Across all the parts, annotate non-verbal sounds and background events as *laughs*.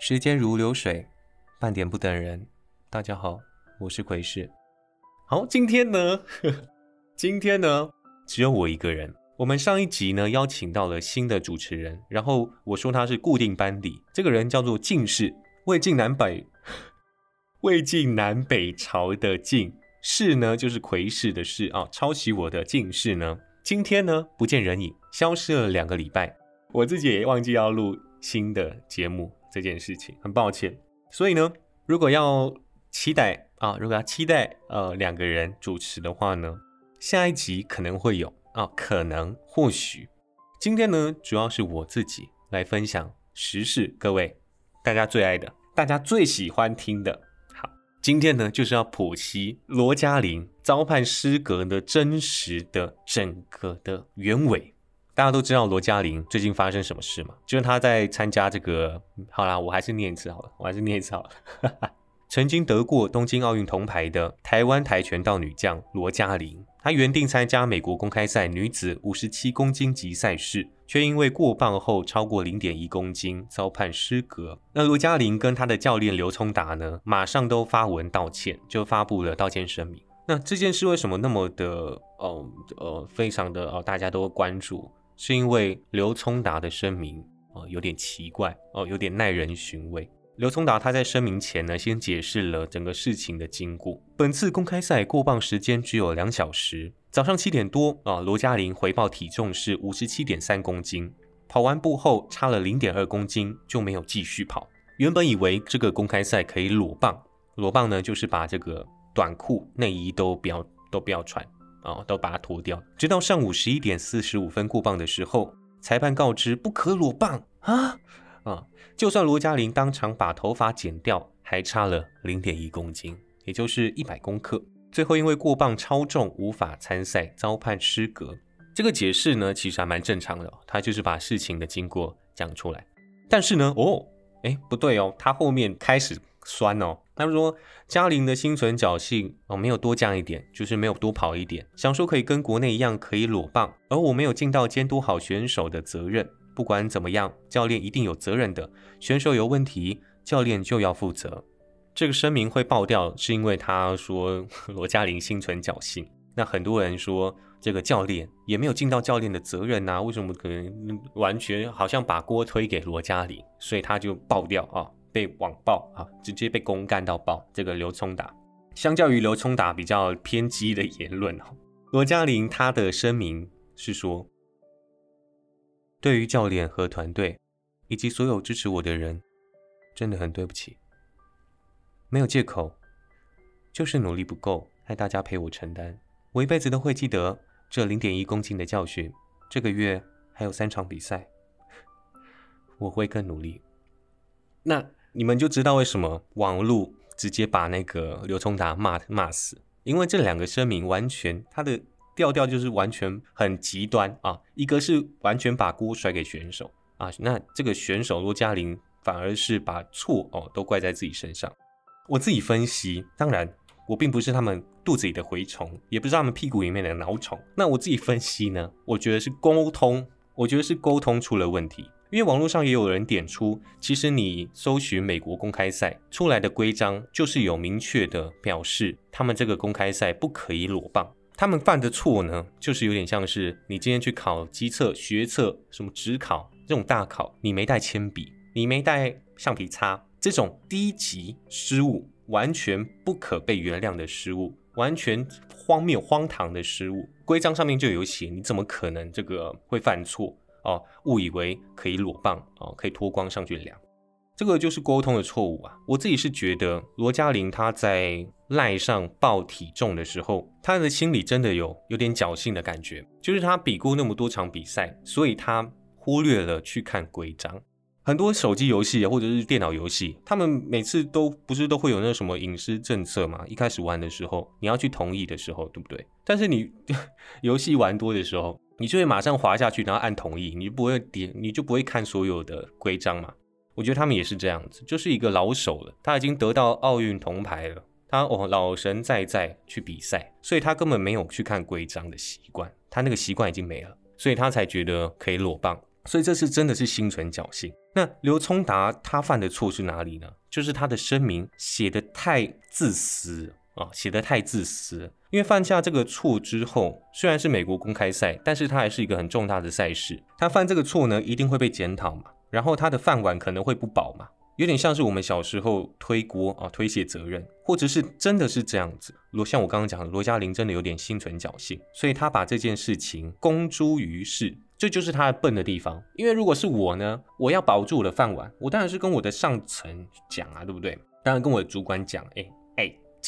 时间如流水，半点不等人。大家好，我是奎士。好，今天呢，*laughs* 今天呢，只有我一个人。我们上一集呢，邀请到了新的主持人，然后我说他是固定班底，这个人叫做进士，魏晋南北，*laughs* 魏晋南北朝的晋士呢，就是奎氏的氏啊，抄袭我的进士呢，今天呢不见人影，消失了两个礼拜，我自己也忘记要录新的节目这件事情，很抱歉。所以呢，如果要期待啊，如果要期待呃两个人主持的话呢，下一集可能会有。啊，可能或许，今天呢，主要是我自己来分享时事，各位大家最爱的，大家最喜欢听的。好，今天呢，就是要剖析罗嘉玲遭判失格的真实的整个的原委。大家都知道罗嘉玲最近发生什么事吗？就是她在参加这个，好啦，我还是念一次好了，我还是念一次好了。*laughs* 曾经得过东京奥运铜牌的台湾跆拳道女将罗嘉玲，她原定参加美国公开赛女子五十七公斤级赛事，却因为过磅后超过零点一公斤，遭判失格。那罗嘉玲跟她的教练刘聪达呢，马上都发文道歉，就发布了道歉声明。那这件事为什么那么的，呃呃，非常的哦，大家都关注，是因为刘聪达的声明哦有点奇怪哦，有点耐人寻味。刘聪达他在声明前呢，先解释了整个事情的经过。本次公开赛过磅时间只有两小时，早上七点多啊，罗嘉玲回报体重是五十七点三公斤，跑完步后差了零点二公斤就没有继续跑。原本以为这个公开赛可以裸磅，裸磅呢就是把这个短裤内衣都不要都不要穿啊，都把它脱掉。直到上午十一点四十五分过磅的时候，裁判告知不可裸磅啊。啊，就算罗嘉玲当场把头发剪掉，还差了零点一公斤，也就是一百公克。最后因为过磅超重无法参赛，遭判失格。这个解释呢，其实还蛮正常的，他就是把事情的经过讲出来。但是呢，哦，哎，不对哦，他后面开始酸哦。他说嘉玲的心存侥幸哦，没有多降一点，就是没有多跑一点，想说可以跟国内一样可以裸棒，而我没有尽到监督好选手的责任。不管怎么样，教练一定有责任的。选手有问题，教练就要负责。这个声明会爆掉，是因为他说 *laughs* 罗嘉玲心存侥幸。那很多人说这个教练也没有尽到教练的责任呐？为什么可能完全好像把锅推给罗嘉玲？所以他就爆掉啊，被网爆啊，直接被公干到爆。这个刘聪达，相较于刘聪达比较偏激的言论哦，罗嘉玲他的声明是说。对于教练和团队，以及所有支持我的人，真的很对不起。没有借口，就是努力不够，害大家陪我承担。我一辈子都会记得这零点一公斤的教训。这个月还有三场比赛，我会更努力。那你们就知道为什么网路直接把那个刘聪达骂骂死，因为这两个声明完全他的。调调就是完全很极端啊！一个是完全把锅甩给选手啊，那这个选手罗嘉玲反而是把错哦都怪在自己身上。我自己分析，当然我并不是他们肚子里的蛔虫，也不是他们屁股里面的蛲虫。那我自己分析呢，我觉得是沟通，我觉得是沟通出了问题。因为网络上也有人点出，其实你搜寻美国公开赛出来的规章，就是有明确的表示，他们这个公开赛不可以裸棒。他们犯的错呢，就是有点像是你今天去考机测、学测、什么职考这种大考，你没带铅笔，你没带橡皮擦，这种低级失误，完全不可被原谅的失误，完全荒谬荒唐的失误，规章上面就有写，你怎么可能这个会犯错哦？误以为可以裸棒哦，可以脱光上去量。这个就是沟通的错误啊！我自己是觉得罗嘉玲她在赖上报体重的时候，她的心里真的有有点侥幸的感觉，就是她比过那么多场比赛，所以她忽略了去看规章。很多手机游戏或者是电脑游戏，他们每次都不是都会有那什么隐私政策嘛？一开始玩的时候，你要去同意的时候，对不对？但是你 *laughs* 游戏玩多的时候，你就会马上滑下去，然后按同意，你就不会点，你就不会看所有的规章嘛？我觉得他们也是这样子，就是一个老手了，他已经得到奥运铜牌了，他哦老神在在去比赛，所以他根本没有去看规章的习惯，他那个习惯已经没了，所以他才觉得可以裸棒。所以这是真的是心存侥幸。那刘聪达他犯的错是哪里呢？就是他的声明写的太自私啊，写的太自私。因为犯下这个错之后，虽然是美国公开赛，但是他还是一个很重大的赛事。他犯这个错呢，一定会被检讨嘛，然后他的饭碗可能会不保嘛。有点像是我们小时候推锅啊，推卸责任，或者是真的是这样子。罗像我刚刚讲的，罗嘉玲真的有点心存侥幸，所以他把这件事情公诸于世，这就是他笨的地方。因为如果是我呢，我要保住我的饭碗，我当然是跟我的上层讲啊，对不对？当然跟我的主管讲，哎，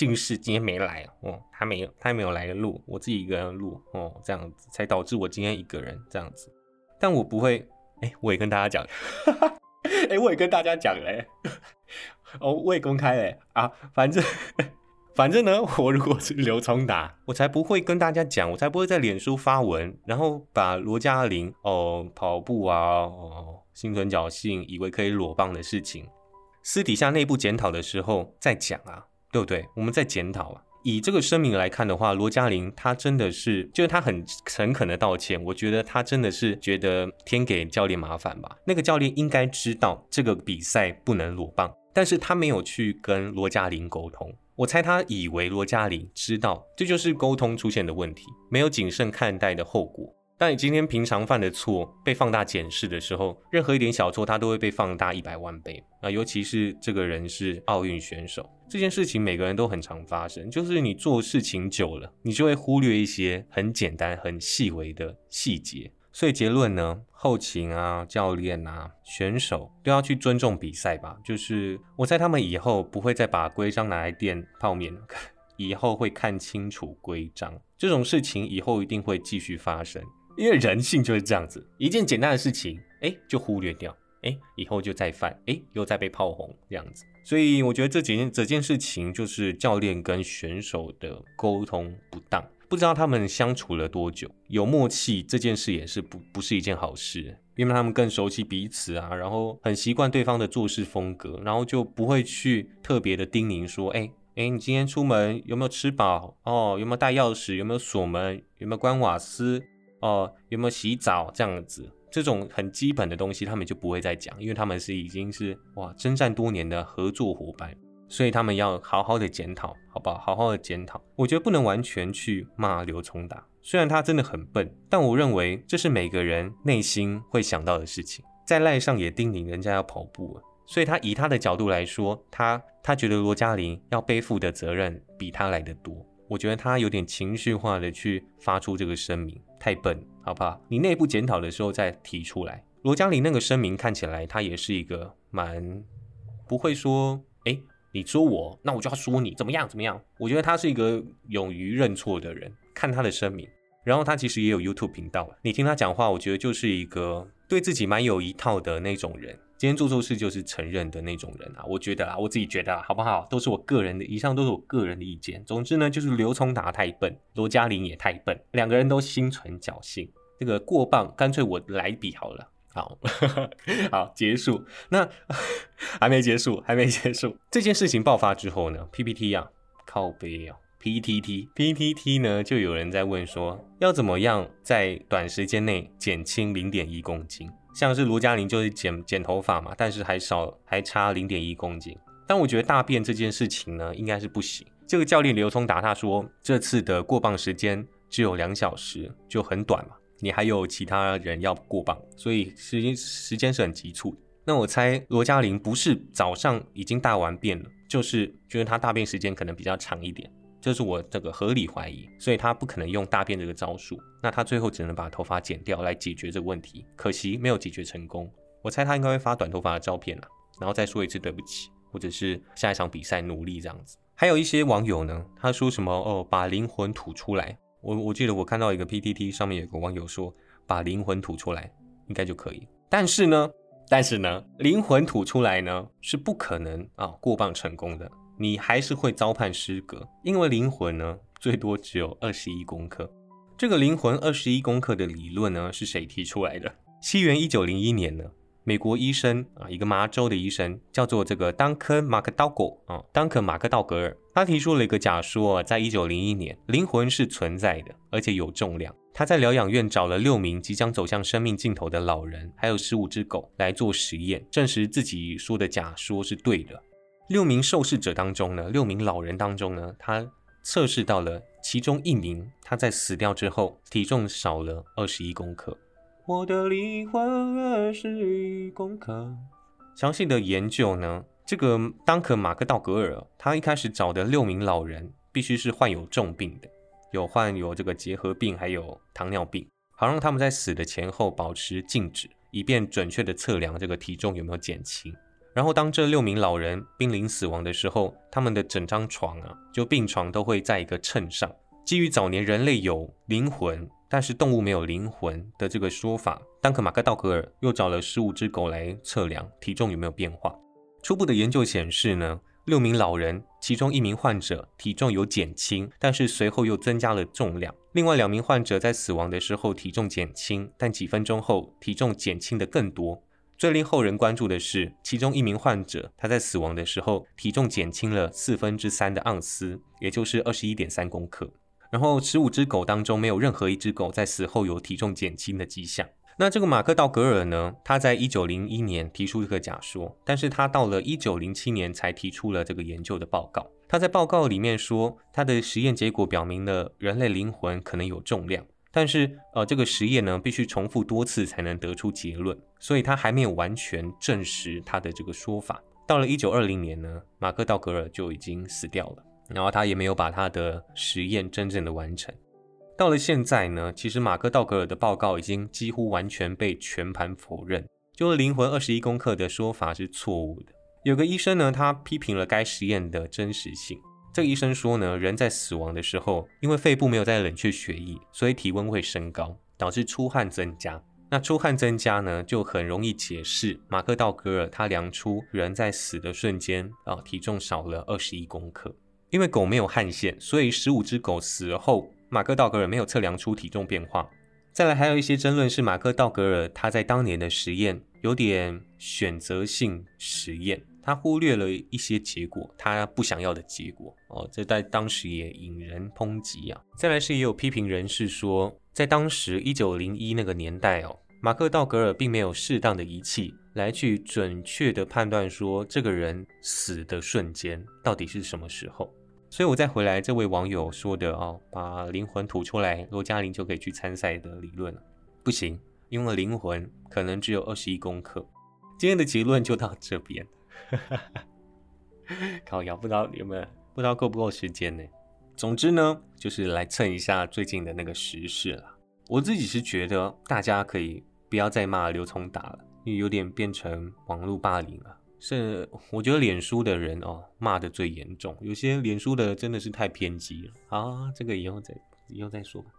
近视今天没来哦，他没有，他没有来录，我自己一个人录哦，这样子才导致我今天一个人这样子。但我不会，哎，我也跟大家讲。*laughs* 哎，我也跟大家讲嘞，*laughs* 哦，我也公开嘞啊，反正 *laughs* 反正呢，我如果是刘聪达，我才不会跟大家讲，我才不会在脸书发文，然后把罗嘉玲哦跑步啊哦心存侥幸，以为可以裸棒的事情，私底下内部检讨的时候再讲啊，对不对？我们在检讨啊。以这个声明来看的话，罗嘉玲她真的是，就是她很诚恳的道歉。我觉得她真的是觉得添给教练麻烦吧。那个教练应该知道这个比赛不能裸棒，但是他没有去跟罗嘉玲沟通。我猜他以为罗嘉玲知道，这就是沟通出现的问题，没有谨慎看待的后果。但你今天平常犯的错被放大检视的时候，任何一点小错，它都会被放大一百万倍啊！尤其是这个人是奥运选手，这件事情每个人都很常发生，就是你做事情久了，你就会忽略一些很简单、很细微的细节。所以结论呢，后勤啊、教练啊、选手都要去尊重比赛吧。就是我猜他们以后不会再把规章拿来垫泡面了，*laughs* 以后会看清楚规章，这种事情以后一定会继续发生。因为人性就是这样子，一件简单的事情，哎，就忽略掉，哎，以后就再犯，哎，又再被炮轰这样子。所以我觉得这几件这件事情就是教练跟选手的沟通不当，不知道他们相处了多久，有默契这件事也是不不是一件好事，因为他们更熟悉彼此啊，然后很习惯对方的做事风格，然后就不会去特别的叮咛说，哎哎，你今天出门有没有吃饱？哦，有没有带钥匙？有没有锁门？有没有关瓦斯？哦，有没有洗澡这样子？这种很基本的东西，他们就不会再讲，因为他们是已经是哇征战多年的合作伙伴，所以他们要好好的检讨，好不好？好好的检讨。我觉得不能完全去骂刘聪达，虽然他真的很笨，但我认为这是每个人内心会想到的事情。在赖上也叮咛人家要跑步了，所以他以他的角度来说，他他觉得罗嘉玲要背负的责任比他来的多。我觉得他有点情绪化的去发出这个声明。太笨，好不好？你内部检讨的时候再提出来。罗嘉玲那个声明看起来，他也是一个蛮不会说，哎，你说我，那我就要说你怎么样怎么样。我觉得他是一个勇于认错的人。看他的声明，然后他其实也有 YouTube 频道，你听他讲话，我觉得就是一个对自己蛮有一套的那种人。今天做错事就是承认的那种人啊，我觉得啊，我自己觉得啊好不好？都是我个人的，以上都是我个人的意见。总之呢，就是刘聪达太笨，罗嘉玲也太笨，两个人都心存侥幸。这个过磅，干脆我来比好了。好，*laughs* 好，结束。那 *laughs* 还没结束，还没结束。这件事情爆发之后呢，PPT 啊，靠背啊，PTT，PTT 呢，就有人在问说，要怎么样在短时间内减轻零点一公斤？像是罗嘉玲就是剪剪头发嘛，但是还少还差零点一公斤。但我觉得大便这件事情呢，应该是不行。这个教练刘聪达他说，这次的过磅时间只有两小时，就很短嘛。你还有其他人要过磅，所以时间时间是很急促。那我猜罗嘉玲不是早上已经大完便了，就是觉得他大便时间可能比较长一点。这是我这个合理怀疑，所以他不可能用大便这个招数，那他最后只能把头发剪掉来解决这个问题，可惜没有解决成功。我猜他应该会发短头发的照片了，然后再说一次对不起，或者是下一场比赛努力这样子。还有一些网友呢，他说什么哦，把灵魂吐出来。我我记得我看到一个 PTT 上面有个网友说，把灵魂吐出来应该就可以。但是呢，但是呢，灵魂吐出来呢是不可能啊过磅成功的。你还是会遭判失格，因为灵魂呢最多只有二十一公克。这个灵魂二十一公克的理论呢是谁提出来的？西元一九零一年呢，美国医生啊，一个麻州的医生，叫做这个当科马克道格啊，当科马克道格尔，他提出了一个假说，在一九零一年，灵魂是存在的，而且有重量。他在疗养院找了六名即将走向生命尽头的老人，还有十五只狗来做实验，证实自己说的假说是对的。六名受试者当中呢，六名老人当中呢，他测试到了其中一名，他在死掉之后体重少了二十一公克。我的灵魂二十一公克。详细的研究呢，这个当可马克道格尔，他一开始找的六名老人必须是患有重病的。有患有这个结核病，还有糖尿病，好让他们在死的前后保持静止，以便准确的测量这个体重有没有减轻。然后当这六名老人濒临死亡的时候，他们的整张床啊，就病床都会在一个秤上。基于早年人类有灵魂，但是动物没有灵魂的这个说法，丹克马克道格尔又找了十五只狗来测量体重有没有变化。初步的研究显示呢。六名老人，其中一名患者体重有减轻，但是随后又增加了重量。另外两名患者在死亡的时候体重减轻，但几分钟后体重减轻的更多。最令后人关注的是，其中一名患者他在死亡的时候体重减轻了四分之三的盎司，也就是二十一点三公克。然后十五只狗当中没有任何一只狗在死后有体重减轻的迹象。那这个马克道格尔呢？他在一九零一年提出这个假说，但是他到了一九零七年才提出了这个研究的报告。他在报告里面说，他的实验结果表明了人类灵魂可能有重量，但是呃，这个实验呢必须重复多次才能得出结论，所以他还没有完全证实他的这个说法。到了一九二零年呢，马克道格尔就已经死掉了，然后他也没有把他的实验真正的完成。到了现在呢，其实马克道格尔的报告已经几乎完全被全盘否认，就是灵魂二十一公克的说法是错误的。有个医生呢，他批评了该实验的真实性。这个医生说呢，人在死亡的时候，因为肺部没有在冷却血液，所以体温会升高，导致出汗增加。那出汗增加呢，就很容易解释马克道格尔他量出人在死的瞬间啊，体重少了二十一公克。因为狗没有汗腺，所以十五只狗死后。马克道格尔没有测量出体重变化。再来，还有一些争论是马克道格尔他在当年的实验有点选择性实验，他忽略了一些结果，他不想要的结果哦，这在当时也引人抨击啊。再来是也有批评人士说，在当时一九零一那个年代哦，马克道格尔并没有适当的仪器来去准确的判断说这个人死的瞬间到底是什么时候。所以，我再回来这位网友说的哦，把灵魂吐出来，罗嘉玲就可以去参赛的理论了，不行，因为灵魂可能只有二十一公克。今天的结论就到这边，*laughs* 靠谣，不知道有没有，不知道够不够时间呢？总之呢，就是来蹭一下最近的那个时事了。我自己是觉得大家可以不要再骂刘聪达了，因为有点变成网络霸凌了。是，我觉得脸书的人哦骂的最严重，有些脸书的真的是太偏激了啊！这个以后再以后再说吧。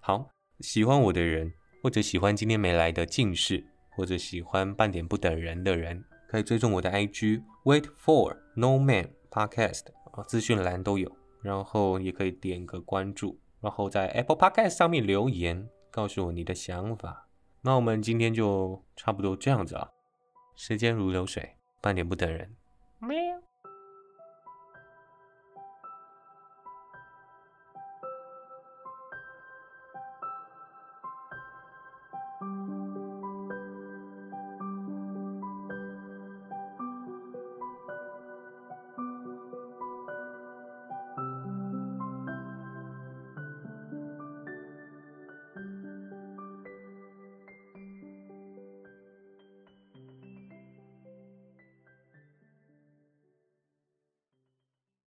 好，喜欢我的人，或者喜欢今天没来的近视，或者喜欢半点不等人的人，可以追踪我的 IG Wait for No Man Podcast 啊，资讯栏都有，然后也可以点个关注，然后在 Apple Podcast 上面留言，告诉我你的想法。那我们今天就差不多这样子啊，时间如流水。半点不等人。喵。